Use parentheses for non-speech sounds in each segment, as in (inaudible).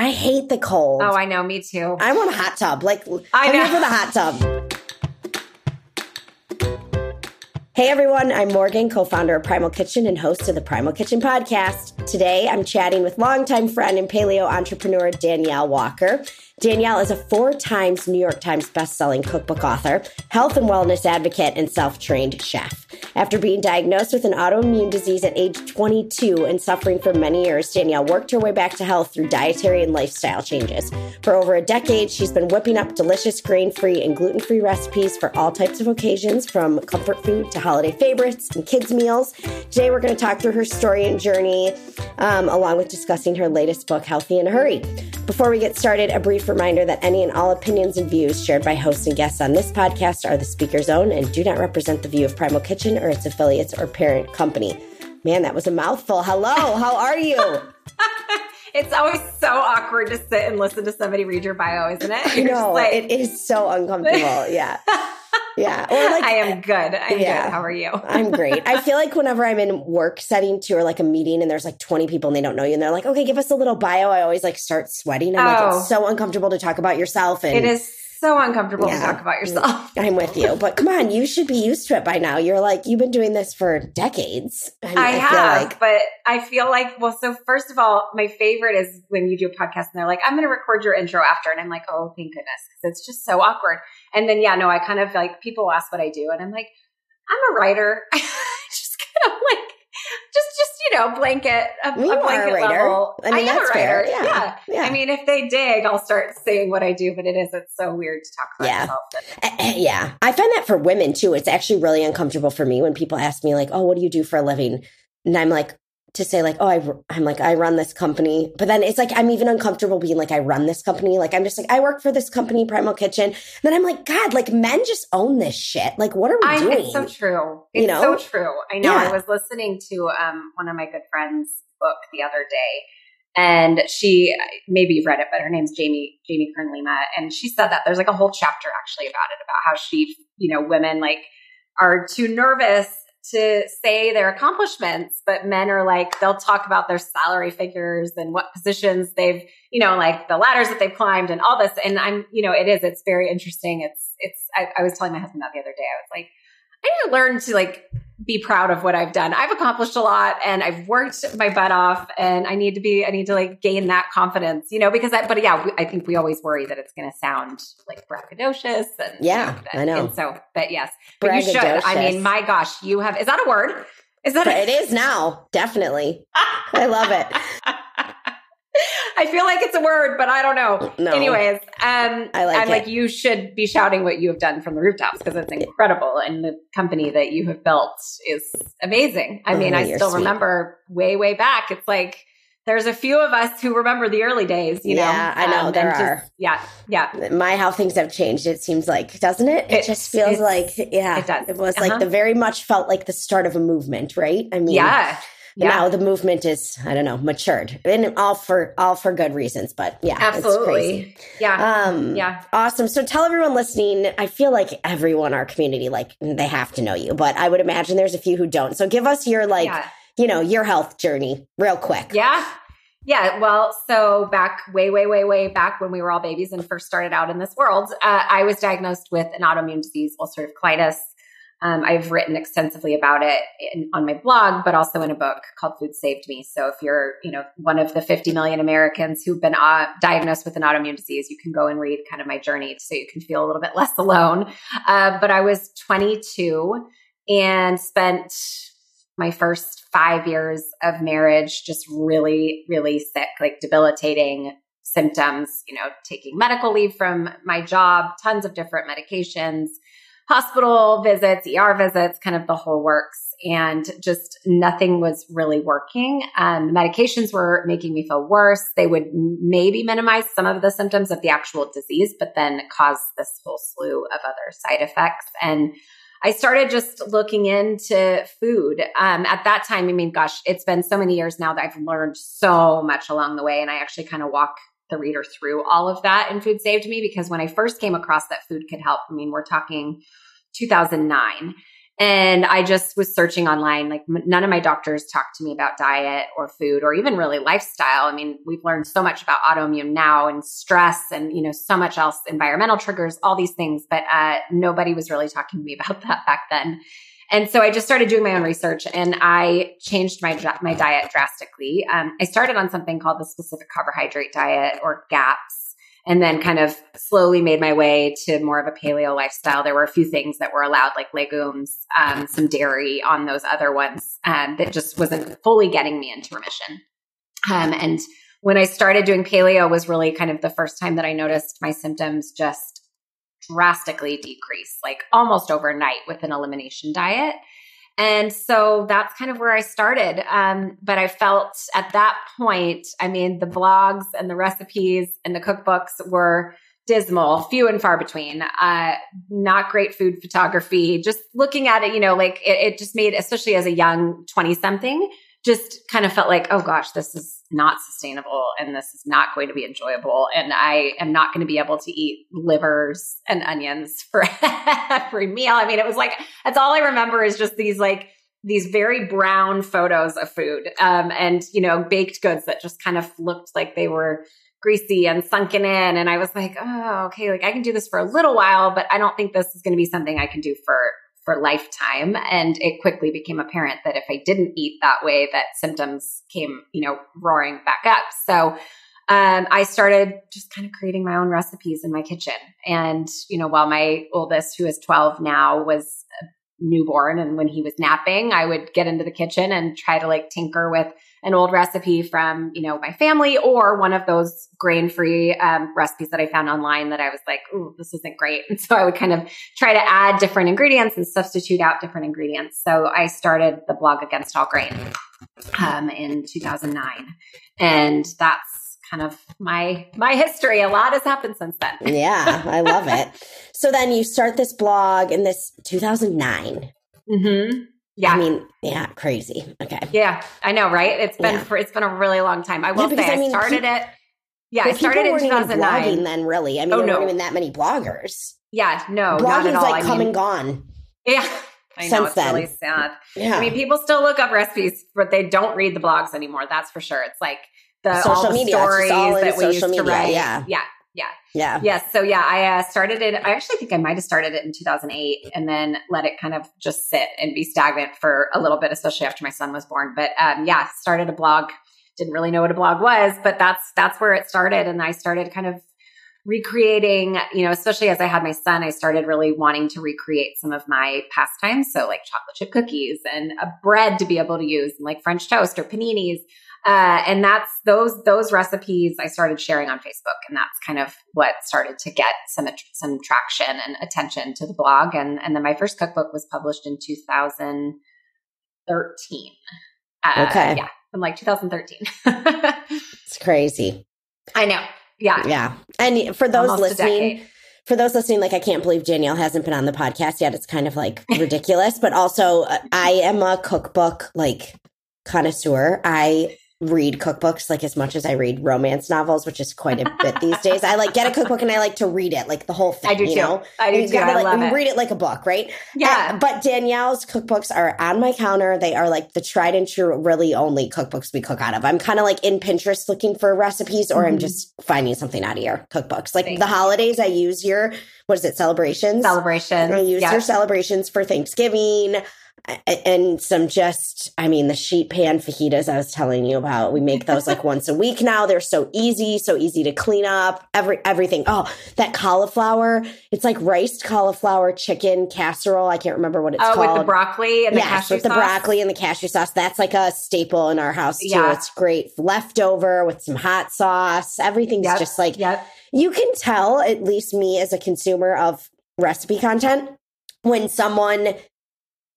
I hate the cold. Oh, I know. Me too. I want a hot tub. Like, I I'm know. for the hot tub. Hey everyone, I'm Morgan, co founder of Primal Kitchen and host of the Primal Kitchen podcast. Today I'm chatting with longtime friend and paleo entrepreneur Danielle Walker. Danielle is a four times New York Times bestselling cookbook author, health and wellness advocate, and self trained chef. After being diagnosed with an autoimmune disease at age 22 and suffering for many years, Danielle worked her way back to health through dietary and lifestyle changes. For over a decade, she's been whipping up delicious grain free and gluten free recipes for all types of occasions, from comfort food to holiday favorites and kids' meals. Today, we're going to talk through her story and journey, um, along with discussing her latest book, Healthy in a Hurry. Before we get started, a brief reminder that any and all opinions and views shared by hosts and guests on this podcast are the speaker's own and do not represent the view of Primal Kitchen or its affiliates or parent company. Man, that was a mouthful. Hello, how are you? (laughs) It's always so awkward to sit and listen to somebody read your bio, isn't it? I You're just know like, it is so uncomfortable. (laughs) Yeah, yeah. Or like I am good. I'm Yeah. good. How are you? I'm great. I (laughs) feel like whenever I'm in work setting too, or like a meeting and there's like 20 people and they don't know you and they're like, okay, give us a little bio. I always like start sweating. I'm like, Oh. it's so uncomfortable to talk about yourself. And It is so uncomfortable Yeah. to talk about mm, yourself. (laughs) I'm with you, but come on, you should be used to it by now. You're like, you've been doing this for decades. I, I, feel have, like, but I feel like, well, so first of all, my favorite is when you do a podcast and they're like, I'm going to record your intro after. And I'm like, oh, thank goodness. Cause it's just so awkward. And then, yeah, no, I kind of like, people ask what I do and I'm like, I'm a writer. (laughs) just kind of like, just, just, you know, blanket, a, You a a blanket writer. level. I mean, am that's a fair. writer. Yeah. Yeah. Yeah. I mean, if they dig, I'll start saying what I do, but it is, it's so weird to talk about Yeah. But Eh, eh, yeah, I find that for women too. It's actually really uncomfortable for me when people ask me like, "Oh, what do you do for a living?" And I'm like to say like, "Oh, I, I'm like I run this company," but then it's like I'm even uncomfortable being like I run this company. Like I'm just like I work for this company, Primal Kitchen. And then I'm like, God, like men just own this shit. Like, what are we I, doing? it's so true. You It's know? so true. I know. Yeah. I was listening to um, one of my good friends' book the other day, and she maybe you've read it, but her name's Jamie Jamie Kern Lima, and she said that there's like a whole chapter actually about it about how she, you know, women like are too nervous to say their accomplishments, but men are like they'll talk about their salary figures and what positions they've, you know, like the ladders that they've climbed and all this. And I'm, you know, it is. It's very interesting. It's it's. I, I was telling my husband that the other day. I was like, I need to learn to like be proud of what I've done. I've accomplished a lot and I've worked my butt off and I need to be, I need to like gain that confidence, you know, because I, but yeah, we, I think we always worry that it's going to sound like braggadocious and Yeah, I know. And so, but yes, but you should. I mean, my gosh, you have, is that a word? Is that a, it is now, definitely. I love it. (laughs) I feel like it's a word, but I don't know. No. Anyways, um, I like I'm it. like, you should be shouting what you have done from the rooftops because it's incredible. And the company that you have built is amazing. I Oh, mean, I still sweet. remember way, way back. It's like, there's a few of us who remember the early days, you know? Yeah, I know, and there just- are. Yeah. Yeah. My how things have changed. It seems like, doesn't it? It It's- just feels like, yeah, it does. It was like Uh-huh. the very much felt like the start of a movement, right? I mean, Yeah. Yeah. Now the movement is, I don't know, matured, and all for all for good reasons. But yeah, Absolutely. Yeah. Um, yeah. Awesome. So tell everyone listening. I feel like everyone in our community, like they have to know you, but I would imagine there's a few who don't. So give us your like, yeah. you know, your health journey real quick. Yeah. Yeah. Well, so back way, way, way, way back when we were all babies and first started out in this world, uh, I was diagnosed with an autoimmune disease, ulcerative colitis. Um, I've written extensively about it in, on my blog, but also in a book called Food Saved Me. So if you're, you know, one of the 50 million Americans who've been uh, diagnosed with an autoimmune disease, you can go and read kind of my journey so you can feel a little bit (laughs) less alone. Uh, but I was 22 and spent my first five years of marriage just really, really sick, like debilitating symptoms, you know, taking medical leave from my job, tons of different medications, hospital visits, ER visits, kind of the whole works. And just nothing was really working. Um, the medications were making me feel worse. They would maybe minimize some of the symptoms of the actual disease, but then cause this whole slew of other side effects. And I started just looking into food. Um, at that time, I mean, gosh, it's been so many years now that I've learned so much along the way. And I actually kind of walk the reader through all of that and food saved me because when I first came across that food could help, I mean, we're talking 2009. And I just was searching online. Like none of my doctors talked to me about diet or food or even really lifestyle. I mean, we've learned so much about autoimmune now and stress and, you know, so much else, environmental triggers, all these things, but uh, nobody was really talking to me (laughs) about that back then. And so I just started doing my own research and I changed my, my diet drastically. Um, I started on something called the specific carbohydrate diet or GAPS and then kind of slowly made my way to more of a paleo lifestyle. There were a few things that were allowed, like legumes, um, some dairy on those other ones um, that just wasn't fully getting me into remission. Um, and when I started doing paleo was really kind of the first time that I noticed my symptoms just drastically decrease, like almost overnight with an elimination diet. And so that's kind of where I started. Um, but I felt at that point, I mean, the blogs and the recipes and the cookbooks were dismal, few and far between. Uh, not great food photography. Just looking at it, you know, like it, it just made, especially as a young 20 something, just kind of felt like, oh gosh, this is not sustainable and this is not going to be enjoyable. And I am not going to be able to eat livers and onions (laughs) for every meal. I mean, it was like, that's all I remember is just these like, these very brown photos of food um, and, you know, baked goods that just kind of looked like they were greasy and sunken in. And I was like, oh, okay, like I can do this for a little while, but I don't think this is going to be something I can do for for lifetime. And it quickly became apparent that if I didn't eat that way, that symptoms came, you know, roaring back up. So um, I started just kind of creating my own recipes in my kitchen. And, you know, while my oldest, who is 12 now, was newborn and when he was napping, I would get into the kitchen and try to like tinker with an old recipe from, you know, my family or one of those grain free um, recipes that I found online that I was like, ooh, this isn't great. (laughs) And so I would kind of try to add different ingredients and substitute out different ingredients. So I started the blog Against All Grain um, in 2009. And that's kind of my my history. A lot has happened since then. (laughs) yeah, I love it. So then you start this blog in this 2009. Mm-hmm. Yeah. I mean, yeah, crazy. Okay. Yeah, I know, right? It's been yeah. for it's been a really long time. I will yeah, say I, mean, started it. Yeah, I started in 2009. Blogging then, really. I mean, oh, there no. weren't even that many bloggers. Yeah, no, blogging's like I come mean, and gone. Yeah. (laughs) I know it's then. really sad. Yeah. I mean, people still look up recipes, but they don't read the blogs anymore. That's for sure. It's like the social the media, stories that we used media, to write. Yeah. Yeah. Yeah. Yeah. Yes. So yeah, I uh, started it. I actually think I might have started it in 2008 and then let it kind of just sit and be stagnant for a little bit, especially after my son was born. But um, yeah, started a blog. Didn't really know what a blog was, but that's that's where it started. And I started kind of recreating, you know, especially as I had my son, I started really wanting to recreate some of my pastimes. So like chocolate chip cookies and a bread to be able to use, and like French toast or paninis. Uh, and that's those those recipes I started sharing on Facebook, and that's kind of what started to get some some traction and attention to the blog. And and then my first cookbook was published in 2013. Uh, okay, yeah, in like 2013. (laughs) it's crazy. I know. Yeah, yeah. And for those Almost listening for those listening, like I can't believe Danielle hasn't been on the podcast yet. It's kind of like ridiculous, but also uh, I am a cookbook like connoisseur. I read cookbooks like as much as I read romance novels, which is quite a bit these (laughs) days. I like get a cookbook and I like to read it, like the whole thing. I do you too. Know? I do you too. Gotta, I like, love read it like a book, right? Yeah. but Danielle's cookbooks are on my counter. They are like the tried and true, really only cookbooks we cook out of. I'm kind of like in Pinterest looking for recipes, or mm-hmm. I'm just finding something out of your cookbooks. Like Thanks. the holidays, I use your what is it? Celebrations. Celebrations. I use your celebrations for Thanksgiving and some just i mean the sheet pan fajitas i was telling you about we make those like (laughs) once a week now they're so easy so easy to clean up every everything oh that cauliflower it's like riced cauliflower chicken casserole i can't remember what it's called. oh, called with the broccoli and the yes, with sauce? the broccoli and the cashew sauce that's like a staple in our house too yeah. it's great leftover with some hot sauce everything's yep. just like yep. you can tell at least me as a consumer of recipe content when someone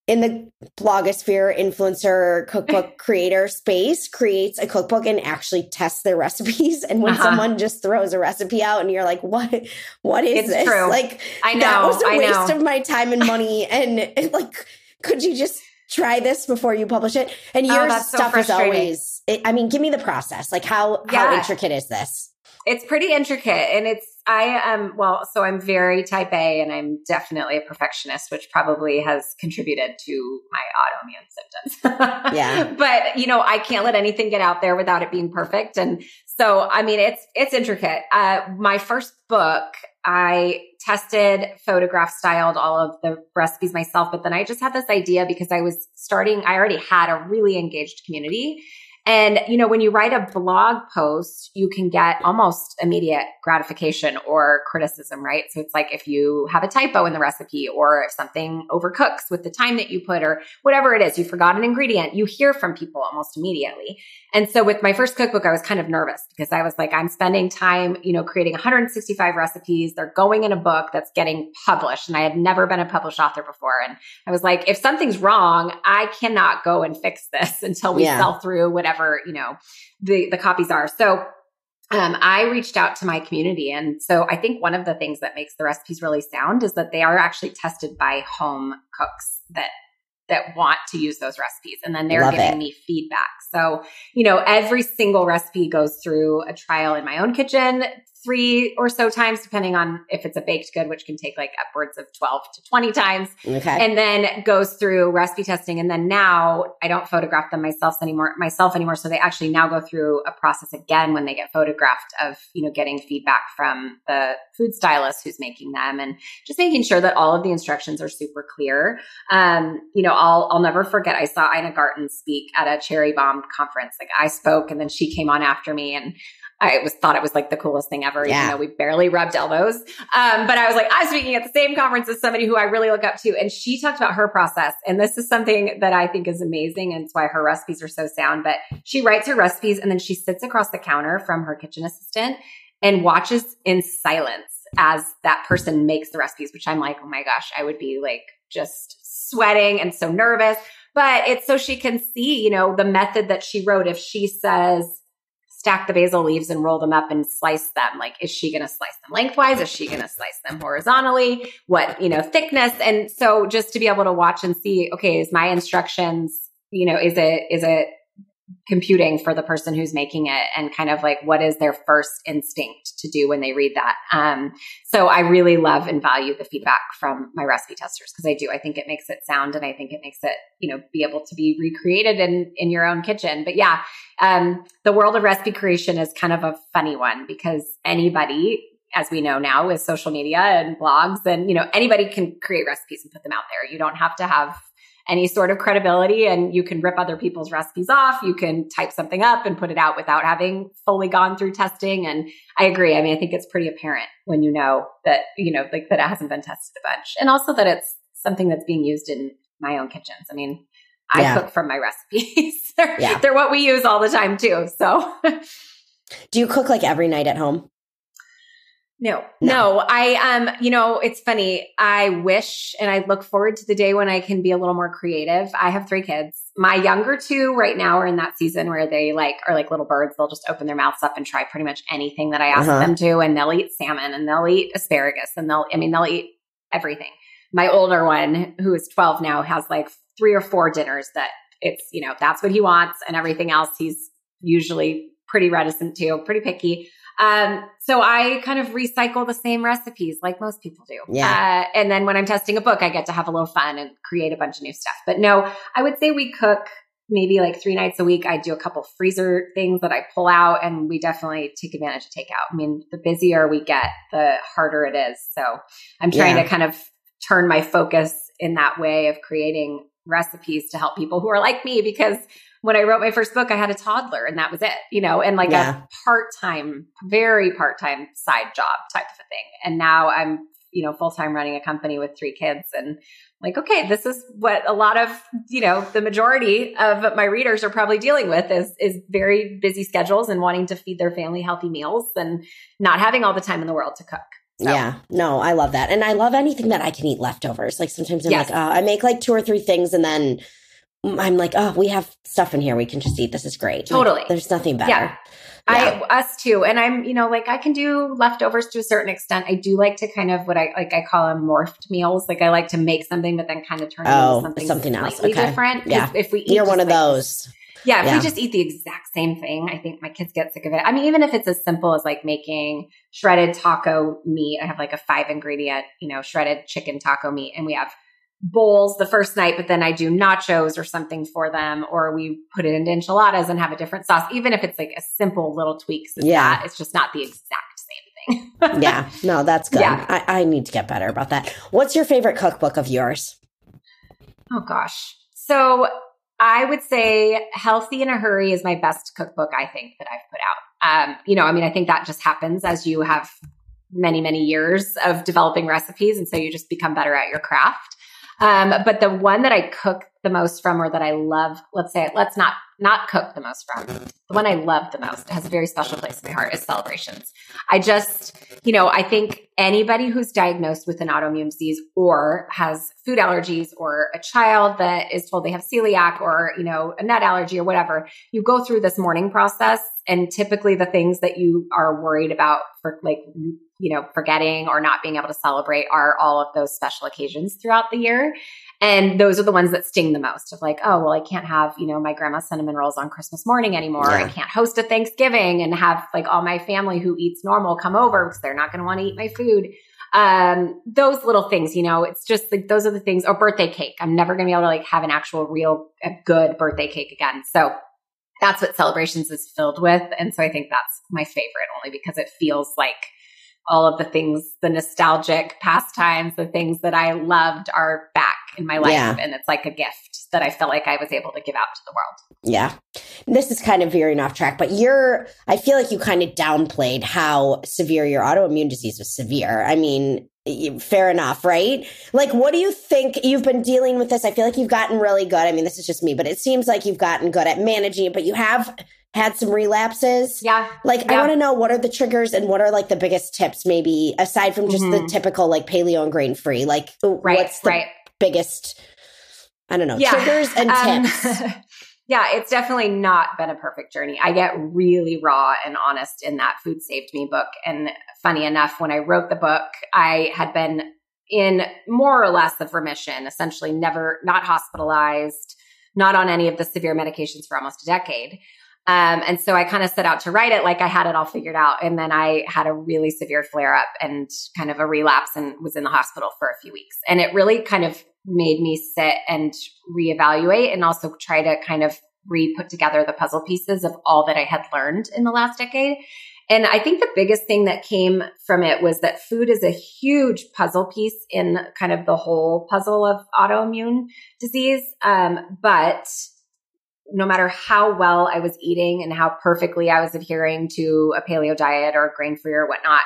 in the blogosphere influencer cookbook (laughs) creator space creates a cookbook and actually tests their recipes and when uh-huh. someone just throws a recipe out and you're like what what is it's this true. like I know that was a I waste know. of my time and money (laughs) and, and, like could you just try this before you publish it and oh, your oh, stuff so is always it, i mean give me the process like how yeah. how intricate is this It's pretty intricate and it's I am well, so I'm very type A and I'm definitely a perfectionist, which probably has contributed to my autoimmune symptoms. (laughs) yeah. But you know, I can't let anything get out there without it being perfect. And so I mean it's it's intricate. Uh my first book, I tested, photograph styled all of the recipes myself, but then I just had this idea because I was starting, I already had a really engaged community and, you know, when you write a blog post, you can get almost immediate gratification or criticism, right? So it's like if you have a typo in the recipe or if something overcooks with the time that you put or whatever it is, you forgot an ingredient, you hear from people almost immediately. And so with my first cookbook, I was kind of nervous because I was like, I'm spending time, you know, creating 165 recipes. They're going in a book that's getting published. And I had never been a published author before. And I was like, if something's wrong, I cannot go and fix this (laughs) until we yeah. sell through whatever whatever, you know, the, the copies are. So um, I reached out to my community. And so I think one of the things that makes the recipes really sound is that they are actually tested by home cooks that that want to use those recipes and then they're Love giving it. me feedback. So, you know, every single recipe goes through a trial in my own kitchen three or so times, depending on if it's a baked good, which can take like upwards of 12 to 20 times. Okay. And then goes through recipe testing. And then now I don't photograph them myself anymore, myself anymore. So they actually now go through a process again when they get photographed of, you know, getting feedback from the food stylist who's making them and just making sure that all of the instructions are super clear. Um, you know, I'll, I'll never forget. I saw Ina Garten speak at a Cherry Bombe conference. Like I spoke and then she came on after me and I was thought it was like the coolest thing ever, yeah. even though we barely rubbed elbows. Um, but I was like, I'm speaking at the same conference as somebody who I really look up to. And she talked about her process. And this is something that I think is amazing. And it's why her recipes are so sound. But she writes her recipes and then she sits across the counter from her kitchen assistant and watches in silence as that person makes the recipes, which I'm like, oh my gosh, I would be like just sweating and so nervous. But it's so she can see, you know, the method that she wrote. If she says, stack the basil leaves and roll them up and slice them. Like, is she going to slice them lengthwise? Is she going to slice them horizontally? What, you know, thickness? And so just to be able to watch and see, okay, is my instructions, you know, is it, is it computing for the person who's making it and kind of like what is their first instinct to do when they read that. Um, so I really love and value the feedback from my recipe testers because I do. I think it makes it sound and I think it makes it, you know, be able to be recreated in, in your own kitchen. But yeah, um, the world of recipe creation is kind of a funny one because anybody as we know now with social media and blogs and you know anybody can create recipes and put them out there you don't have to have any sort of credibility and you can rip other people's recipes off. You can type something up and put it out without having fully gone through testing. And I agree. I mean, I think it's pretty apparent when you know that, you know, like that it hasn't been tested a bunch and also that it's something that's being used in my own kitchens. I mean, I yeah. cook from my recipes. (laughs) they're, yeah. they're what we use all the time too. So (laughs) do you cook like every night at home? No, no, I, um, you know, it's funny. I wish and I look forward to the day when I can be a little more creative. I have three kids. My younger two right now are in that season where they like are like little birds. They'll just open their mouths up and try pretty much anything that I ask uh-huh. them to. And they'll eat salmon and they'll eat asparagus and they'll, I mean, they'll eat everything. My older one, who is 12 now, has like three or four dinners that it's, you know, that's what he wants and everything else he's usually pretty reticent to, pretty picky. Um, so I kind of recycle the same recipes like most people do. Yeah. Uh, and then when I'm testing a book, I get to have a little fun and create a bunch of new stuff. But no, I would say we cook maybe like three nights a week. I do a couple freezer things that I pull out and we definitely take advantage of takeout. I mean, the busier we get, the harder it is. So I'm trying yeah. to kind of turn my focus in that way of creating recipes to help people who are like me because when I wrote my first book, I had a toddler and that was it, you know, and like yeah. a part time, very part time side job type of a thing. And now I'm, you know, full time running a company with three kids and like, okay, this is what a lot of, you know, the majority of my readers are probably dealing with is, is very busy schedules and wanting to feed their family healthy meals and not having all the time in the world to cook. So. Yeah, no, I love that. And I love anything that I can eat leftovers. Like sometimes I'm yes. like, oh, I make like two or three things and then I'm like, oh, we have stuff in here. We can just eat. This is great. Totally. Like, there's nothing better. Yeah. Yeah. I us too. And I'm, you know, like I can do leftovers to a certain extent. I do like to kind of what I like I call them morphed meals. Like I like to make something but then kind of turn oh, into something, something else. Okay. different. Yeah. If we eat You're one of like, those. Yeah, if yeah. we just eat the exact same thing, I think my kids get sick of it. I mean, even if it's as simple as like making shredded taco meat, I have like a five ingredient, you know, shredded chicken taco meat, and we have bowls the first night, but then I do nachos or something for them, or we put it into enchiladas and have a different sauce, even if it's like a simple little tweaks. yeah. That, it's just not the exact same thing. (laughs) yeah. No, that's good. Yeah. I, I need to get better about that. What's your favorite cookbook of yours? Oh gosh. So I would say Healthy in a Hurry is my best cookbook, I think, that I've put out. Um, you know, I mean, I think that just happens as you have many, many years of developing recipes. And so you just become better at your craft. Um, but the one that I cook the most from or that I love, let's say, let's not not cook the most from. The one I love the most has a very special place in my heart is celebrations. I just, you know, I think anybody who's diagnosed with an autoimmune disease or has food allergies or a child that is told they have celiac or, you know, a nut allergy or whatever, you go through this mourning process and typically the things that you are worried about for like you know, forgetting or not being able to celebrate are all of those special occasions throughout the year. And those are the ones that sting the most of like, oh, well, I can't have, you know, my grandma's cinnamon rolls on Christmas morning anymore. Yeah. I can't host a Thanksgiving and have like all my family who eats normal come over because they're not going to want to eat my food. Um, those little things, you know, it's just like those are the things, or birthday cake. I'm never going to be able to like have an actual real good birthday cake again. So that's what celebrations is filled with. And so I think that's my favorite only because it feels like all of the things, the nostalgic pastimes, the things that I loved are back in my life. Yeah. And it's like a gift that I felt like I was able to give out to the world. Yeah. This is kind of veering off track, but you're, I feel like you kind of downplayed how severe your autoimmune disease was severe. I mean, fair enough, right? Like, what do you think? You've been dealing with this. I feel like you've gotten really good. I mean, this is just me, but it seems like you've gotten good at managing it, but you have had some relapses. Yeah. Like, yeah. I want to know what are the triggers and what are like the biggest tips, maybe aside from just mm-hmm. the typical like paleo and grain free? Like, right, what's the right. Biggest, I don't know, yeah. triggers and um, tips? (laughs) yeah, it's definitely not been a perfect journey. I get really raw and honest in that Food Saved Me book. And funny enough, when I wrote the book, I had been in more or less of remission, essentially never, not hospitalized, not on any of the severe medications for almost a decade. Um, and so I kind of set out to write it like I had it all figured out. And then I had a really severe flare up and kind of a relapse and was in the hospital for a few weeks. And it really kind of made me sit and reevaluate and also try to kind of re put together the puzzle pieces of all that I had learned in the last decade. And I think the biggest thing that came from it was that food is a huge puzzle piece in kind of the whole puzzle of autoimmune disease. Um, but no matter how well I was eating and how perfectly I was adhering to a paleo diet or grain free or whatnot,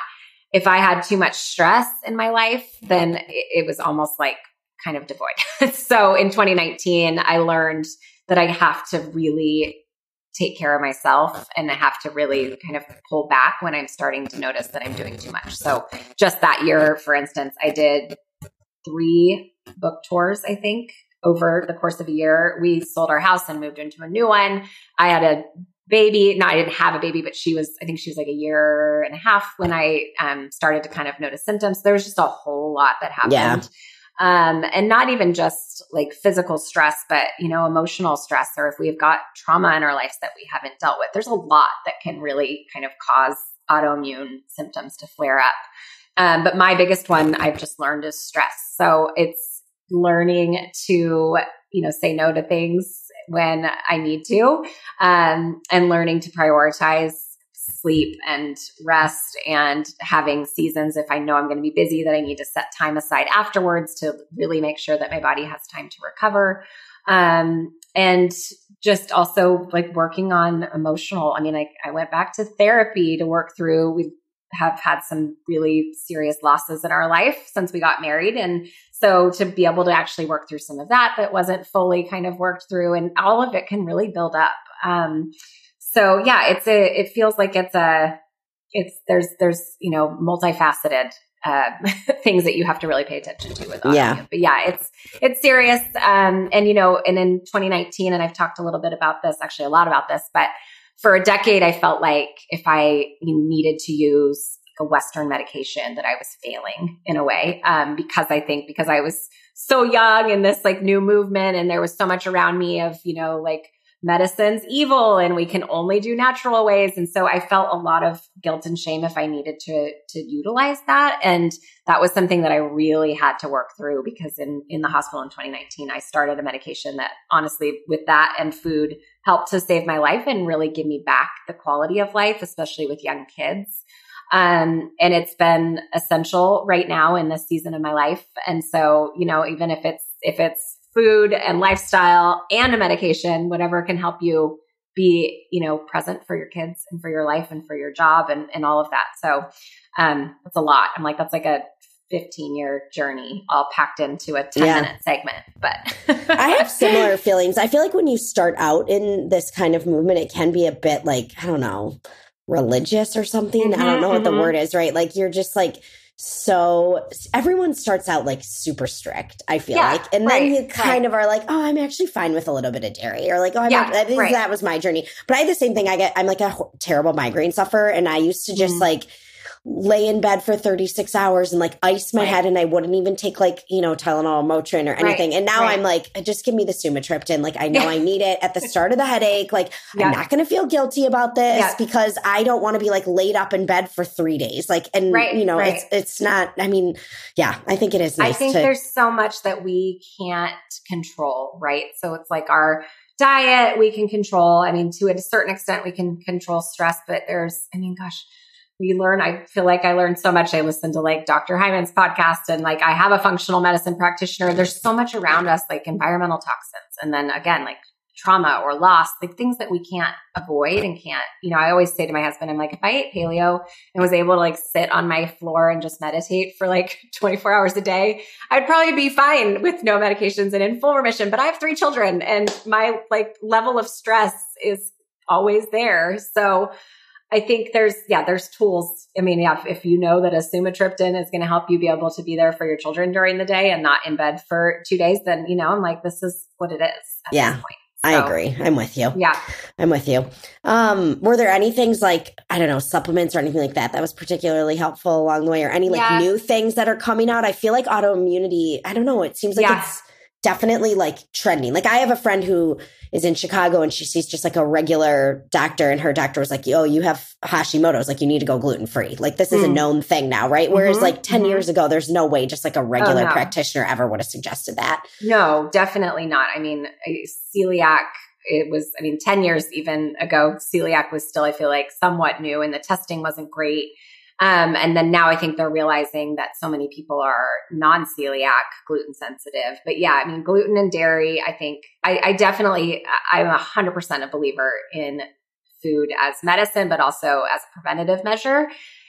if I had too much stress in my life, then it, it was almost like kind of devoid. (laughs) so in 2019, I learned that I have to really take care of myself and I have to really kind of pull back when I'm starting to notice that I'm doing too much. So just that year, for instance, I did three book tours, I think, over the course of a year. We sold our house and moved into a new one. I had a baby. No, I didn't have a baby, but she was, I think she was like a year and a half when I um, started to kind of notice symptoms. There was just a whole lot that happened. Yeah. Um, and not even just like physical stress, but you know, emotional stress, or if we've got trauma in our lives that we haven't dealt with, there's a lot that can really kind of cause autoimmune symptoms to flare up. Um, but my biggest one I've just learned is stress. So it's learning to, you know, say no to things when I need to, um, and learning to prioritize sleep and rest and having seasons if I know I'm going to be busy that I need to set time aside afterwards to really make sure that my body has time to recover. Um, and just also like working on emotional. I mean, I, I went back to therapy to work through, we have had some really serious losses in our life since we got married. And so to be able to actually work through some of that that wasn't fully kind of worked through and all of it can really build up. Um, so yeah, it's a, it feels like it's a, it's, there's, there's, you know, multifaceted, uh, (laughs) things that you have to really pay attention to with yeah. But yeah, it's, it's serious. Um, and you know, and in 2019, and I've talked a little bit about this, actually a lot about this, but for a decade, I felt like if I needed to use a Western medication that I was failing in a way. Um, because I think because I was so young in this like new movement and there was so much around me of, you know, like medicine's evil and we can only do natural ways. And so I felt a lot of guilt and shame if I needed to, to utilize that. And that was something that I really had to work through because in, in the hospital in 2019, I started a medication that honestly with that and food helped to save my life and really give me back the quality of life, especially with young kids. Um, and it's been essential right now in this season of my life. And so, you know, even if it's, if it's food and lifestyle and a medication, whatever can help you be, you know, present for your kids and for your life and for your job and, and all of that. So, um, that's a lot. I'm like, that's like a 15 year journey all packed into a 10 yeah. minute segment. But I have (laughs) similar feelings. I feel like when you start out in this kind of movement, it can be a bit like, I don't know, religious or something. Mm-hmm, I don't know mm-hmm. what the mm-hmm. word is, right? Like you're just like, so everyone starts out like super strict, I feel yeah, like. And right, then you kind right. of are like, oh, I'm actually fine with a little bit of dairy. Or like, oh, I'm yeah, not, right. that was my journey. But I had the same thing. I get, I'm like a terrible migraine sufferer. And I used to just mm. like, lay in bed for 36 hours and like ice my right. head and I wouldn't even take like, you know, Tylenol, Motrin or anything. Right. And now right. I'm like, uh, just give me the sumatriptan. Like I know I need it at the start of the headache. Like yeah. I'm not going to feel guilty about this yeah. because I don't want to be like laid up in bed for three days. Like, and you know, it's, it's not, I mean, yeah, I think it is nice I think to, there's so much that we can't control, right? So it's like our, diet we can control. I mean, to a certain extent, we can control stress, but there's, I mean, gosh, we learn. I feel like I learned so much. I listened to like Dr. Hyman's podcast and like I have a functional medicine practitioner. There's so much around us, like environmental toxins. And then again, like trauma or loss, like things that we can't avoid and can't, you know, I always say to my husband, I'm like, if I ate paleo and was able to like sit on my floor and just meditate for like (laughs) 24 hours a day, I'd probably be fine with no medications and in full remission. But I have three children and my like level of stress is always there. So I think there's, yeah, there's tools. I mean, yeah, if, if you know that a sumatriptan is going to help you be able to be there for your children during the day and not in bed for two days, then, you know, I'm like, this is what it is. yeah. So, I agree. I'm with you. Yeah. I'm with you. Um, were there any things like, I don't know, supplements or anything like that that was particularly helpful along the way or any like yeah. new things that are coming out? I feel like autoimmunity, I don't know, it seems like yeah. it's definitely like trending. Like I have a friend who is in Chicago and she sees just like a regular doctor and her doctor was like, "Oh, you have Hashimoto's, like you need to go gluten free." Like this is mm. a known thing now, right? Whereas mm-hmm, like 10 mm-hmm. years ago there's no way just like a regular oh, no. practitioner ever would have suggested that. No, definitely not. I mean, celiac it was i mean 10 years even ago celiac was still i feel like somewhat new and the testing wasn't great um, and then now I think they're realizing that so many people are non celiac, gluten sensitive. But yeah, I mean, gluten and dairy, I think I, I definitely, I'm 100% a believer in food as medicine, but also as a preventative measure.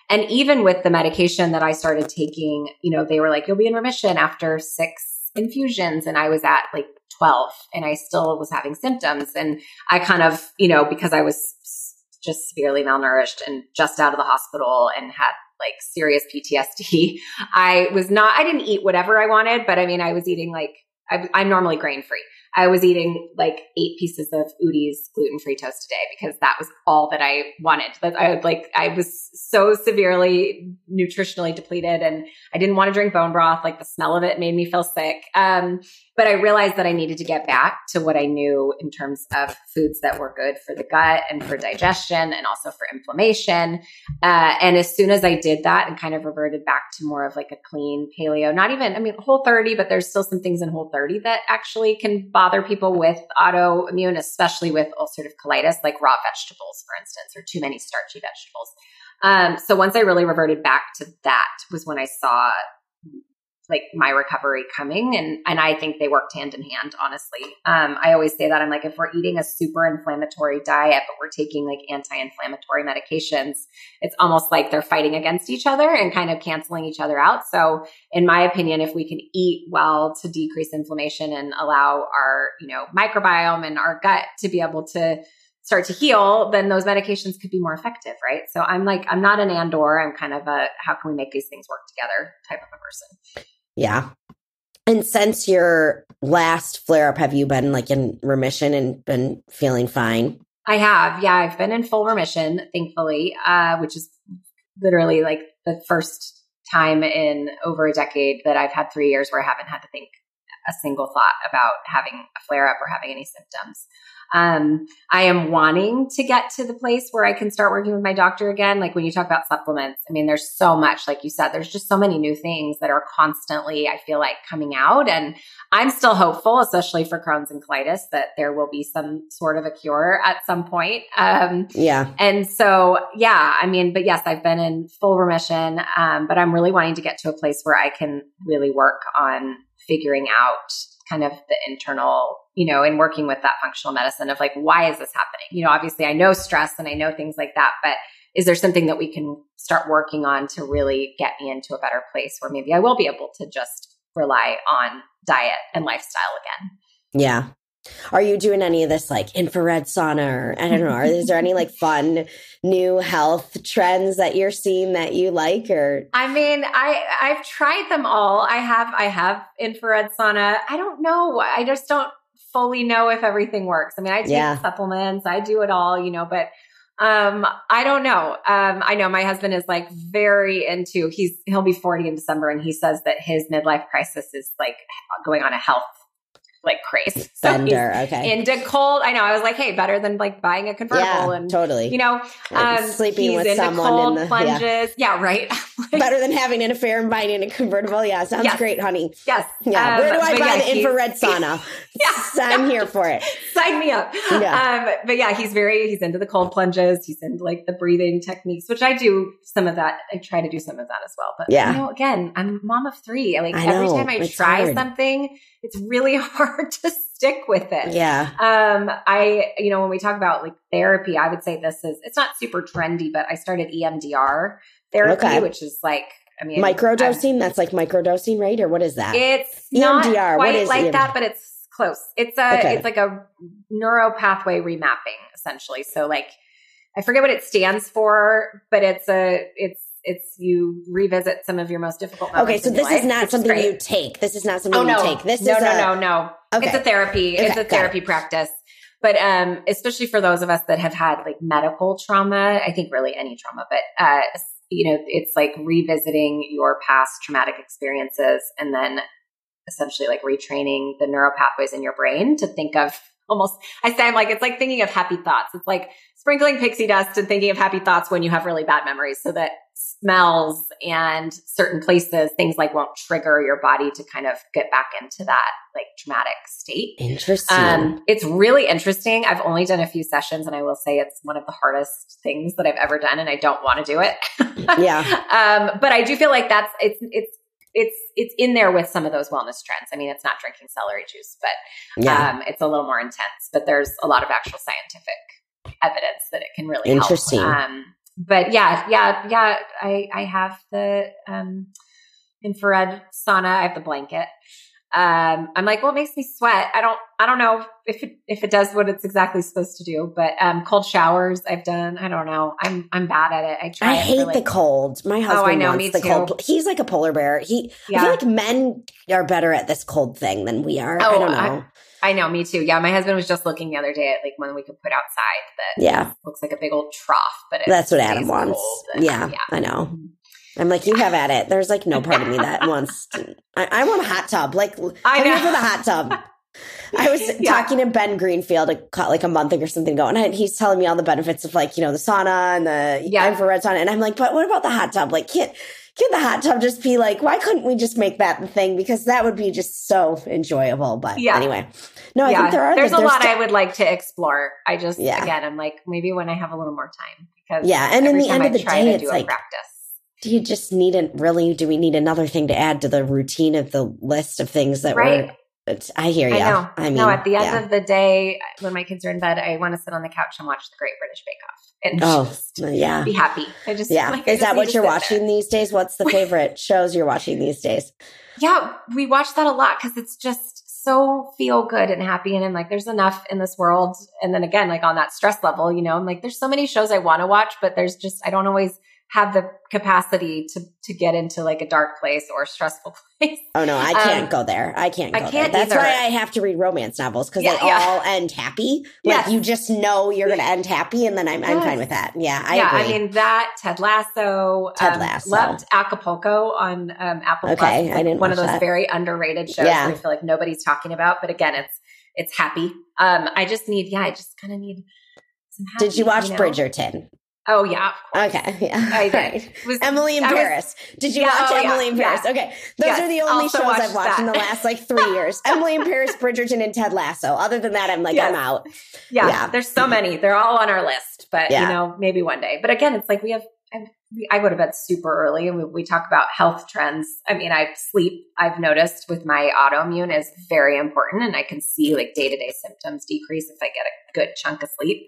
And even with the medication that I started taking, you know, they were like, you'll be in remission after six infusions. And I was at like 12 and I still was having symptoms. And I kind of, you know, because I was just severely malnourished and just out of the hospital and had like serious PTSD. (laughs) I was not, I didn't eat whatever I wanted, but I mean, I was eating like, I, I'm normally grain free. I was eating like eight pieces of Udi's gluten free toast a day because that was all that I wanted. I like, I was so severely nutritionally depleted and I didn't want to drink bone broth. Like the smell of it made me feel sick. Um, but I realized that I needed to get back to what I knew in terms of foods that were good for the gut and for digestion and also for inflammation. Uh, and as soon as I did that and kind of reverted back to more of like a clean paleo, not even, I mean, whole 30, but there's still some things in whole 30 that actually can bother people with autoimmune, especially with ulcerative colitis, like raw vegetables, for instance, or too many starchy vegetables. Um, so once I really reverted back to that was when I saw like my recovery coming and and I think they worked hand in hand honestly. Um, I always say that I'm like if we're eating a super inflammatory diet but we're taking like anti-inflammatory medications, it's almost like they're fighting against each other and kind of canceling each other out. So in my opinion, if we can eat well to decrease inflammation and allow our, you know, microbiome and our gut to be able to start to heal, then those medications could be more effective, right? So I'm like, I'm not an and or, I'm kind of a how can we make these things work together type of a person. Yeah. And since your last flare up, have you been like in remission and been feeling fine? I have. Yeah, I've been in full remission, thankfully, uh, which is literally like the first time in over a decade that I've had three years where I haven't had to think a single thought about having a flare up or having any symptoms. Um, I am wanting to get to the place where I can start working with my doctor again. Like when you talk about supplements, I mean, there's so much, like you said, there's just so many new things that are constantly, I feel like, coming out. And I'm still hopeful, especially for Crohn's and colitis, that there will be some sort of a cure at some point. Um, yeah. And so, yeah, I mean, but yes, I've been in full remission, um, but I'm really wanting to get to a place where I can really work on figuring out kind of the internal you know, in working with that functional medicine of like, why is this happening? You know, obviously I know stress and I know things like that, but is there something that we can start working on to really get me into a better place where maybe I will be able to just rely on diet and lifestyle again? Yeah. Are you doing any of this like infrared sauna or I don't know, are, is there any like fun new health trends that you're seeing that you like or I mean, I I've tried them all. I have I have infrared sauna. I don't know. I just don't fully know if everything works. I mean, I take yeah. supplements, I do it all, you know, but um, I don't know. Um, I know my husband is like very into, he's, he'll be 40 in December and he says that his midlife crisis is like going on a health like craze. (laughs) So Bender, okay. Into cold. I know. I was like, hey, better than like buying a convertible yeah, and totally. You know, um, sleeping with someone cold in the cold plunges. Yeah, yeah right. (laughs) better than having an affair and buying a convertible. Yeah, sounds yes. great, honey. Yes. Yeah. Um, Where do I buy yeah, the infrared (laughs) sauna? yeah, I'm here for it. Sign me up. Yeah. Um, but yeah, he's very he's into the cold plunges. He's into like the breathing techniques, which I do some of that. I try to do some of that as well. But yeah, you know, again, I'm mom of three. Like every time I try hard. something, it's really hard (laughs) to stick with it. Yeah. Um, I, you know, when we talk about like therapy, I would say this is, it's not super trendy, but I started EMDR therapy, okay. which is like, I mean, microdosing. I'm, that's like microdosing, right? Or what is that? It's EMDR. Not what is like EMDR? that, but it's close. It's a, okay. it's like a neuro pathway remapping essentially. So like, I forget what it stands for, but it's a, it's it's you revisit some of your most difficult moments. Okay, so this life, is not something you take. This is not something oh, no. you take. This no, is no, a, no, no. Okay. It's a therapy. Okay, it's a therapy practice. But um, especially for those of us that have had like medical trauma, I think really any trauma, but uh, you know, it's like revisiting your past traumatic experiences and then essentially like retraining the neural pathways in your brain to think of almost I say I'm like it's like thinking of happy thoughts. It's like sprinkling pixie dust and thinking of happy thoughts when you have really bad memories so that smells and certain places, things like won't trigger your body to kind of get back into that like traumatic state. Interesting. Um, it's really interesting. I've only done a few sessions and I will say it's one of the hardest things that I've ever done and I don't want to do it. (laughs) yeah. Um, but I do feel like that's, it's, it's, it's it's in there with some of those wellness trends. I mean, it's not drinking celery juice, but yeah. um, it's a little more intense. But there's a lot of actual scientific evidence that it can really interesting. Help. Um, but yeah, yeah, yeah. I I have the um, infrared sauna. I have the blanket. Um, I'm like, well, it makes me sweat. I don't, I don't know if it, if it does what it's exactly supposed to do, but, um, cold showers I've done. I don't know. I'm, I'm bad at it. I try. I hate the cold. My husband oh, I know, wants the too. cold. He's like a polar bear. He, yeah. I feel like men are better at this cold thing than we are. Oh, I don't know. I, I know, me too. Yeah, my husband was just looking the other day at like when we could put outside that yeah looks like a big old trough, but that's what Adam wants. And, yeah, yeah, I know. I'm like, you have at it. There's like no part of me that wants. To, I, I, want a hot tub. Like, I know for the hot tub. I was (laughs) yeah. talking to Ben Greenfield like a month ago or something ago, and he's telling me all the benefits of like you know the sauna and the yeah. infrared sauna, and I'm like, but what about the hot tub? Like, can't can the hot tub just be like? Why couldn't we just make that the thing? Because that would be just so enjoyable. But yeah. anyway, no, I yeah. think there are. There's, there's a lot st- I would like to explore. I just yeah. again, I'm like maybe when I have a little more time because yeah, and in the end I of the day, it's like practice do you just need a really do we need another thing to add to the routine of the list of things that right. we're I hear you. I know. I mean, no, at the end yeah. of the day, when my kids are in bed, I want to sit on the couch and watch the Great British Bake Off and oh, yeah, be happy. I just yeah. Like, Is that what you're watching there. these days? What's the (laughs) favorite shows you're watching these days? Yeah, we watch that a lot because it's just so feel good and happy, and I'm like, there's enough in this world. And then again, like on that stress level, you know, I'm like, there's so many shows I want to watch, but there's just I don't always have the capacity to to get into like a dark place or stressful (laughs) place. Oh no, I can't um, go there. I can't go I can't there. That's why I have to read romance novels because yeah, they yeah. all end happy. (laughs) Like yes. you just know you're going to end happy, and then I'm yes. I'm fine with that. Yeah, I yeah. Agree. I mean that Ted Lasso. Ted um, Lasso. Loved Acapulco on um, Apple. Okay, Plus. I didn't. One of those that. very underrated shows. Yeah. I feel like nobody's talking about, but again, it's it's happy. Um, I just need, yeah, I just kind of need. Happy, Did you watch know? Bridgerton? Oh yeah. Okay. (laughs) Yeah. I did. Right. Was- Emily in I was- Paris. Did you Yeah, watch oh, yeah, Emily in yeah. Paris? Okay. Those Yes, are the only shows watched I've watched in the last like three years. (laughs) Emily in Paris, Bridgerton, and Ted Lasso. Other than that, I'm like, Yes. I'm out. yeah, Yeah. There's so many. They're all on our list, but Yeah. you know, maybe one day. But again, it's like we have. I, I go to bed super early, and we, we talk about health trends. I mean, I sleep. I've noticed with my autoimmune is very important, and I can see like day to day symptoms decrease if I get a good chunk of sleep.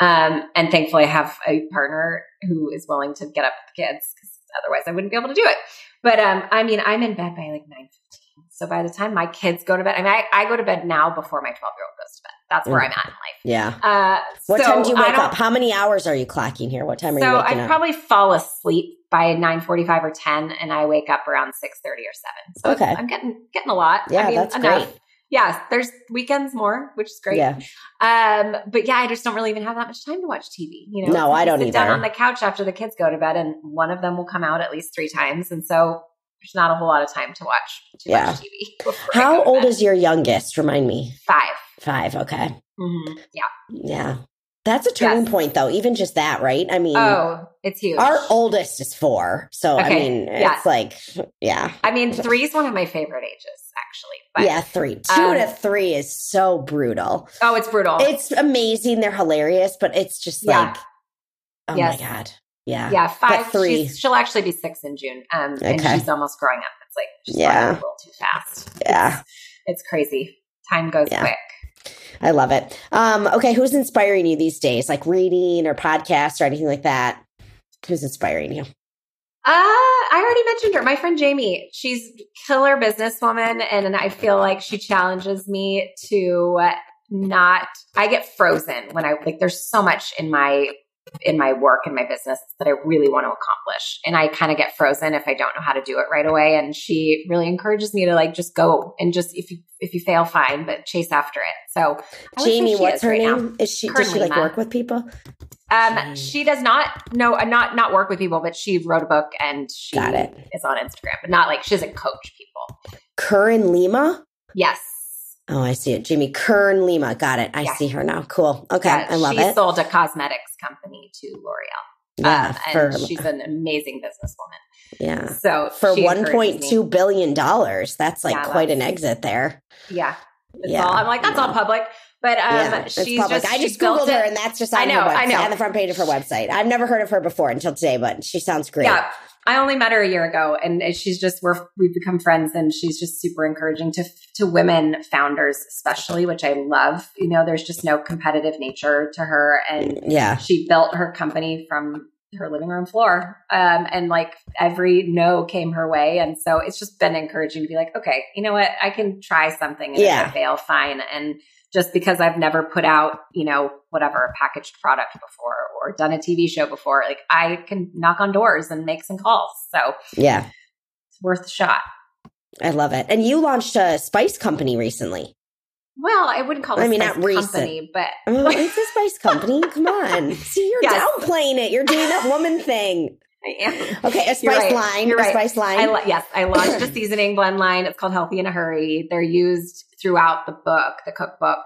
Um, and thankfully, I have a partner who is willing to get up with the kids because otherwise, I wouldn't be able to do it. But um, I mean, I'm in bed by like nine fifteen. So by the time my kids go to bed, I mean, I, I go to bed now before my twelve year old goes to bed. That's where Mm. I'm at in life. Yeah. Uh, What so time do you wake up? How many hours are you clocking here? What time are so you waking I up? probably fall asleep by nine forty five or ten, and I wake up around six thirty or seven. So Okay. I'm getting getting a lot. Yeah, I mean, that's enough. great. Yeah, there's weekends more, which is great. Yeah. Um, but yeah, I just don't really even have that much time to watch TV. You know, No, I don't sit down either. on the couch after the kids go to bed, and one of them will come out at least three times, and so there's not a whole lot of time to watch Yeah. TV. (laughs) before I go How old is your youngest? Remind me. five? Five. Okay. Mhm. Yeah. Yeah. That's a turning Yes. point, though. Even just that, right? I mean, Oh, it's huge. our oldest is four. So, I Okay, mean, it's like, yeah. I mean, three is one of my favorite ages, actually. But, yeah, three. Two um, to three is so brutal. Oh, it's brutal. It's amazing. They're hilarious, but it's just Yeah. like, oh Yes. my God. Yeah. yeah, five. three. She's, she'll actually be six in June, um, and she's almost growing up. It's like she's Yeah. a little too fast. Yeah. it's, it's crazy. Time goes Yeah. quick. I love it. Um, okay. Who's inspiring you these days? Like reading or podcasts or anything like that? Who's inspiring you? Uh, I already mentioned her. My friend Jamie. She's killer businesswoman, and I feel like she challenges me to not. I get frozen when I like. There's so much in my in my work and my business that I really want to accomplish, and I kind of get frozen if I don't know how to do it right away. And she really encourages me to like just go and just if you if you fail, fine, but chase after it. So I would say Jamie, what's her right now. name? Is she does she like work with people? Um, she does not no uh, not not work with people, but she wrote a book and she Got it. is on Instagram, but not like she doesn't coach people. Kern Lima? Yes, Oh, I see it. Jamie Kern Lima. Got it. I Yeah. see her now. Cool. Okay. Yeah, I love she it. She sold a cosmetics company to L'Oreal, Yeah. um, and for, she's an amazing businesswoman. yeah. So For she one encourages point me. two billion dollars. That's like Yeah, quite an exit there. yeah, it's Yeah. all, I'm like that's all public, but um, yeah, she's public. just I just googled her, and that's just on I know, her I know. on the front page of her website. I've never heard of her before until today, but she sounds great. Yeah, I only met her a year ago, and she's just we're we've become friends, and she's just super encouraging to to women founders, especially, which I love. You know, there's just no competitive nature to her, and Yeah. she built her company from her living room floor, um, and like every no came her way, and so it's just been encouraging to be like, okay, you know what, I can try something, and Yeah. if I fail, fine, and just because I've never put out, you know, whatever a packaged product before or done a TV show before, like I can knock on doors and make some calls. So Yeah. it's worth a shot. I love it. And you launched a spice company recently. Well, I wouldn't call it I a mean, spice not recent. company, but Oh, (laughs) it's a spice company. Come on. See, you're Yes. downplaying it. You're doing that woman (laughs) thing. I am. Okay, a You're spice right. line. You're a right. spice line. I yes, I launched a (clears throat) seasoning blend line. It's called Healthy in a Hurry. They're used throughout the book, the cookbook.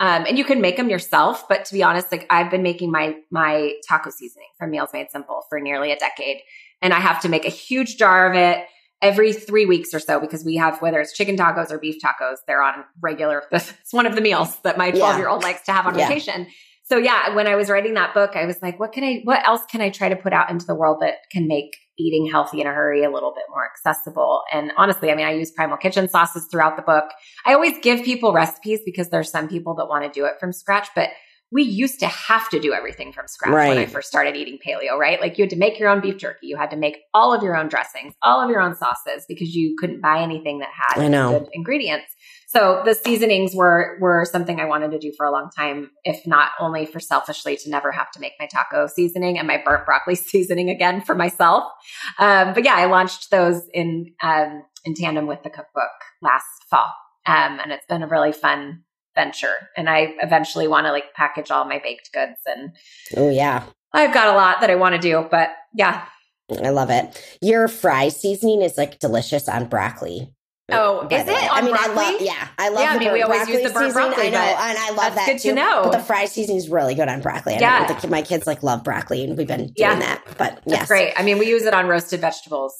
Um, and you can make them yourself, but to be honest, like I've been making my my taco seasoning from Meals Made Simple for nearly a decade, and I have to make a huge jar of it every three weeks or so because we have whether it's chicken tacos or beef tacos, they're on regular. (laughs) It's one of the meals that my twelve year old likes to have on Yeah. vacation. So yeah, when I was writing that book, I was like, what can I, what else can I try to put out into the world that can make eating healthy in a hurry a little bit more accessible? And honestly, I mean, I use Primal Kitchen sauces throughout the book. I always give people recipes because there's some people that want to do it from scratch, but we used to have to do everything from scratch when I first started eating paleo, right? Like you had to make your own beef jerky. You had to make all of your own dressings, all of your own sauces because you couldn't buy anything that had good ingredients. So the seasonings were were something I wanted to do for a long time, if not only for selfishly to never have to make my taco seasoning and my burnt broccoli (laughs) seasoning again for myself. Um, but yeah, I launched those in um, in tandem with the cookbook last fall, um, and it's been a really fun venture. And I eventually want to like package all my baked goods, and oh, yeah. I've got a lot that I want to do. But yeah, I love it. Your fry seasoning is like delicious on broccoli. Oh, is it? I mean, broccoli? I love. Yeah, I love. Yeah, the I mean, we always use the burnt seasoning. broccoli, I know, and I love that's that good to too. know. But the fry seasoning is really good on broccoli. I Yeah. know, the, my kids like love broccoli, and we've been doing Yeah. that. But That's yes, great. I mean, we use it on roasted vegetables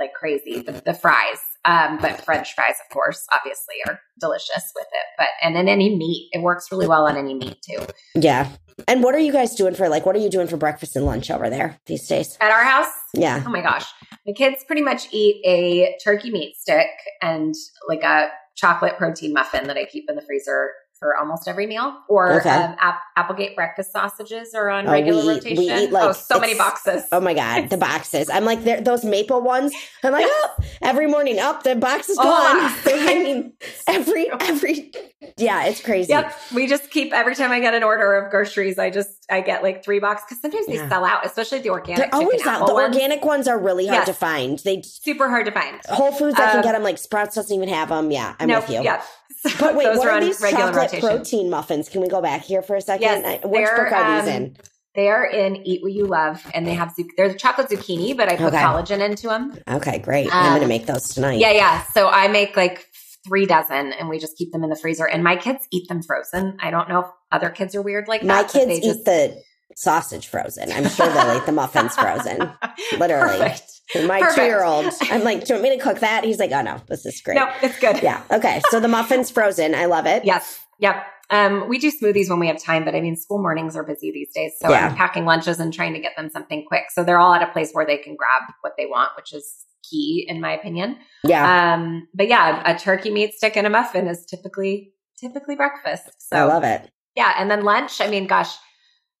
like crazy. The, the fries, um, but French fries, of course, obviously are delicious with it. But and in any meat, it works really well on any meat too. Yeah. And what are you guys doing for like? What are you doing for breakfast and lunch over there these days? At our house, Yeah. oh my gosh, the kids pretty much eat a turkey meat stick and like a chocolate protein muffin that I keep in the freezer for almost every meal, or Okay. um, App- Applegate breakfast sausages are on Oh, regular we eat- we eat, like, oh, so many boxes. Oh my god, the boxes! I'm like those maple ones. I'm like, (laughs) oh, every morning, up the box is Oh, gone. wow. (laughs) I (laughs) mean, every every, yeah, it's crazy. Yep, we just keep every time I get an order of groceries, I just I get like three boxes because sometimes they Yeah. sell out, especially the organic. They're always out. The ones. organic ones are really hard Yes. to find. They super hard to find. Whole Foods, I can Um, get them. Like Sprouts doesn't even have them. Yeah, I'm no, with you. yeah. (laughs) But wait, those what are these regular chocolate rotation. protein muffins? Can we go back here for a second? Yes, I- Which book are these um, in? They are in Eat What You Love, and they have they're the chocolate zucchini, but I put Okay. collagen into them. Okay, great. I'm um, going to make those tonight. Yeah, yeah. So I make like three dozen, and we just keep them in the freezer. And my kids eat them frozen. I don't know if other kids are weird like My that. kids eat the sausage frozen. I'm sure they'll eat the muffins (laughs) frozen. Literally. Perfect. My two year old, I'm like, do you want me to cook that? He's like, oh no, this is great. No, it's good. Yeah. Okay. So the muffins frozen. I love it. Yes. Yep. Um, we do smoothies when we have time, but I mean, school mornings are busy these days. So Yeah. I'm packing lunches and trying to get them something quick. So they're all at a place where they can grab what they want, which is key in my opinion. Yeah. Um, but yeah, a turkey meat stick and a muffin is typically typically breakfast. So I love it. yeah, and then lunch. I mean, gosh,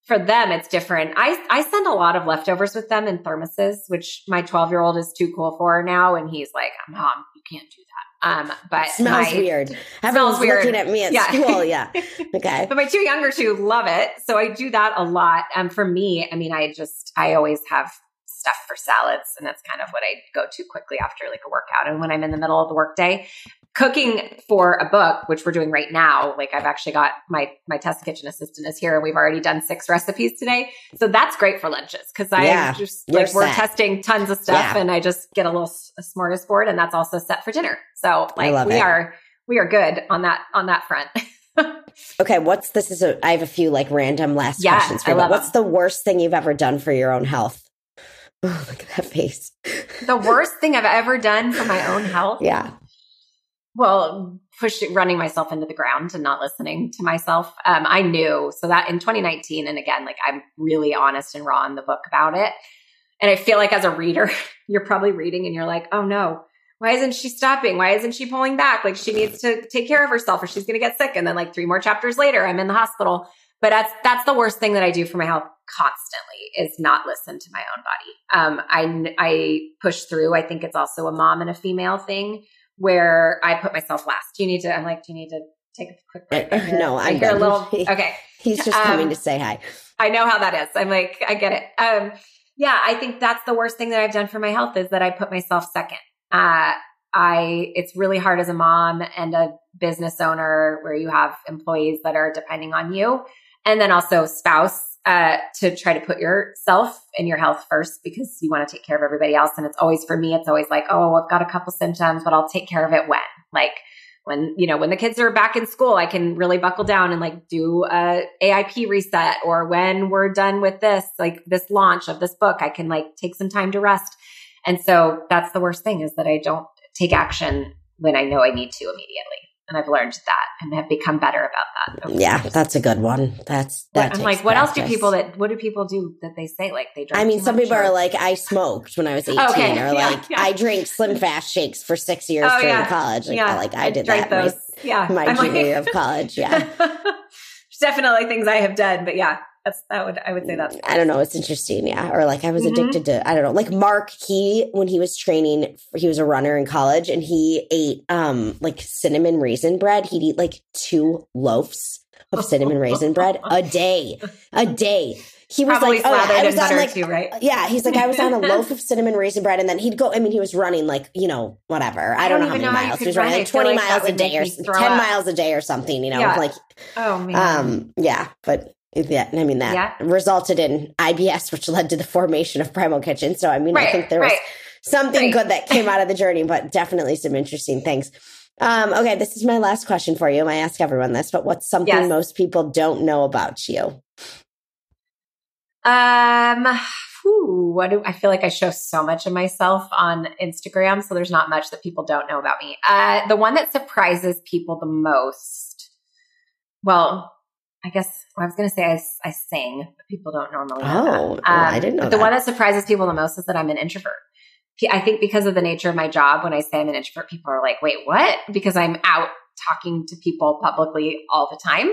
for them it's different. I I send a lot of leftovers with them in thermoses, which my 12 year old is too cool for now, and he's like, "Mom, you can't do that." Um, but Smells my, weird. Everyone's smells weird. looking at me at Yeah. school. (laughs) Yeah. Okay. But my two younger two love it, so I do that a lot. Um, for me, I mean, I just I always have stuff for salads, and that's kind of what I go to quickly after like a workout. And when I'm in the middle of the workday, cooking for a book, which we're doing right now, like I've actually got my my test kitchen assistant is here, and we've already done six recipes today. So that's great for lunches because I Yeah, just like we're set. testing tons of stuff, Yeah. and I just get a little a smorgasbord, and that's also set for dinner. So like we it. are we are good on that on that front. (laughs) Okay. What's this? Is a, I have a few like random last Yeah, questions for you. What's the worst thing you've ever done for your own health? (laughs) Oh, look at that face. the worst thing I've ever done for my own health. Yeah. Well, pushing, running myself into the ground and not listening to myself. Um, I knew so that in 2019, and again, like I'm really honest and raw in the book about it. And I feel like as a reader, (laughs) you're probably reading and you're like, oh no, why isn't she stopping? Why isn't she pulling back? Like she needs to take care of herself or she's going to get sick. And then like three more chapters later, I'm in the hospital. But that's that's the worst thing that I do for my health constantly is not listen to my own body. Um, I I push through. I think it's also a mom and a female thing where I put myself last. Do you need to? I'm like, do you need to take a quick break? Hear- No, I I'm hear a little. (laughs) Okay, He's just Um, coming to say hi. I know how that is. I'm like, I get it. Um, yeah, I think that's the worst thing that I've done for my health is that I put myself second. Uh, I, it's really hard as a mom and a business owner where you have employees that are depending on you. And then also spouse, uh, to try to put yourself and your health first because you want to take care of everybody else. And it's always for me, it's always like, oh, I've got a couple symptoms, but I'll take care of it when. Like, when you know when the kids are back in school i can really buckle down and like do a aip reset or when we're done with this like this launch of this book i can like take some time to rest. And so that's the worst thing is that i don't take action when i know i need to immediately and i've learned that and have become better about that Yeah, that's a good one. That's that. i'm like what else do people that what do people do that they say like they drink I mean, some people or- are like, I smoked when I was 18, Okay, or (laughs) yeah, like, yeah. I drank Slim Fast shakes for six years Oh, during yeah. college. Like, yeah like I did that those yeah my, my I'm like- junior year of college. Yeah. (laughs) Definitely things I have done, but yeah, that's that would I would say that's I don't know. It's interesting. Yeah. Or like I was Mhm. addicted to, I don't know, like Mark, he, when he was training, he was a runner in college and he ate um like cinnamon raisin bread. He'd eat like two loaves of cinnamon raisin bread a day, a day. He was probably like, oh, yeah, I was on like, too, right? yeah, he's like, I was on a (laughs) loaf of cinnamon raisin bread, and then he'd go. I mean, he was running like you know whatever. I, don't, know how many know how miles. He was running run. like twenty like miles a day or ten up. miles a day or something. You know, Yeah. like Oh man. um, yeah, but yeah, I mean that Yeah. resulted in IBS, which led to the formation of Primal Kitchen. So I mean, I think there was something Great. good that came out of the (laughs) journey, but definitely some interesting things. Um, okay, this is my last question for you. I ask everyone this, but what's something yes. most people don't know about you? Um, whew, what do I feel like I show so much of myself on Instagram, so there's not much that people don't know about me. Uh, the one that surprises people the most, well, I guess well, I was going to say I, I sing, but people don't normally know oh, that. Um, I didn't know The that. one that surprises people the most is that I'm an introvert. I think because of the nature of my job, when I say I'm an introvert, people are like, wait, what? Because I'm out talking to people publicly all the time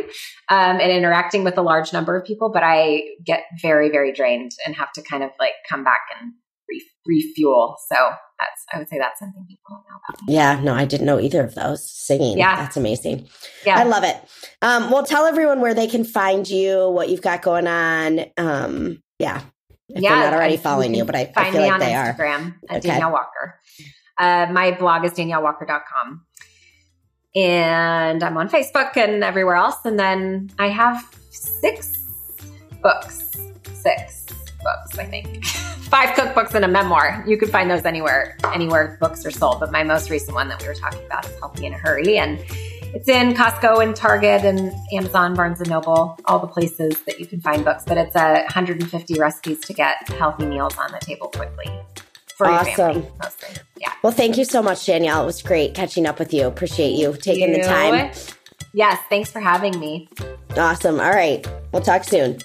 um, and interacting with a large number of people, but I get very, very drained and have to kind of like come back and re- refuel. So that's, I would say that's something people don't know about. Yeah, no, I didn't know either of those. Singing. Yeah. That's amazing. Yeah. I love it. Um, well, tell everyone where they can find you, what you've got going on. Um, yeah if yeah, they're not already following you, but I, I feel like they Instagram are. Instagram at okay. Danielle Walker. Uh, my blog is daniellewalker.com. And I'm on Facebook and everywhere else. And then I have six books, six books, I think. Five cookbooks and a memoir. You can find those anywhere, anywhere books are sold. But my most recent one that we were talking about is Healthy in a Hurry. And it's in Costco and Target and Amazon, Barnes and Noble, all the places that you can find books. But it's a 150 recipes to get healthy meals on the table quickly. For awesome. Family, yeah. Well, thank you so much, Danielle. It was great catching up with you. Appreciate you taking you. the time. Yes. Thanks for having me. Awesome. All right. We'll talk soon.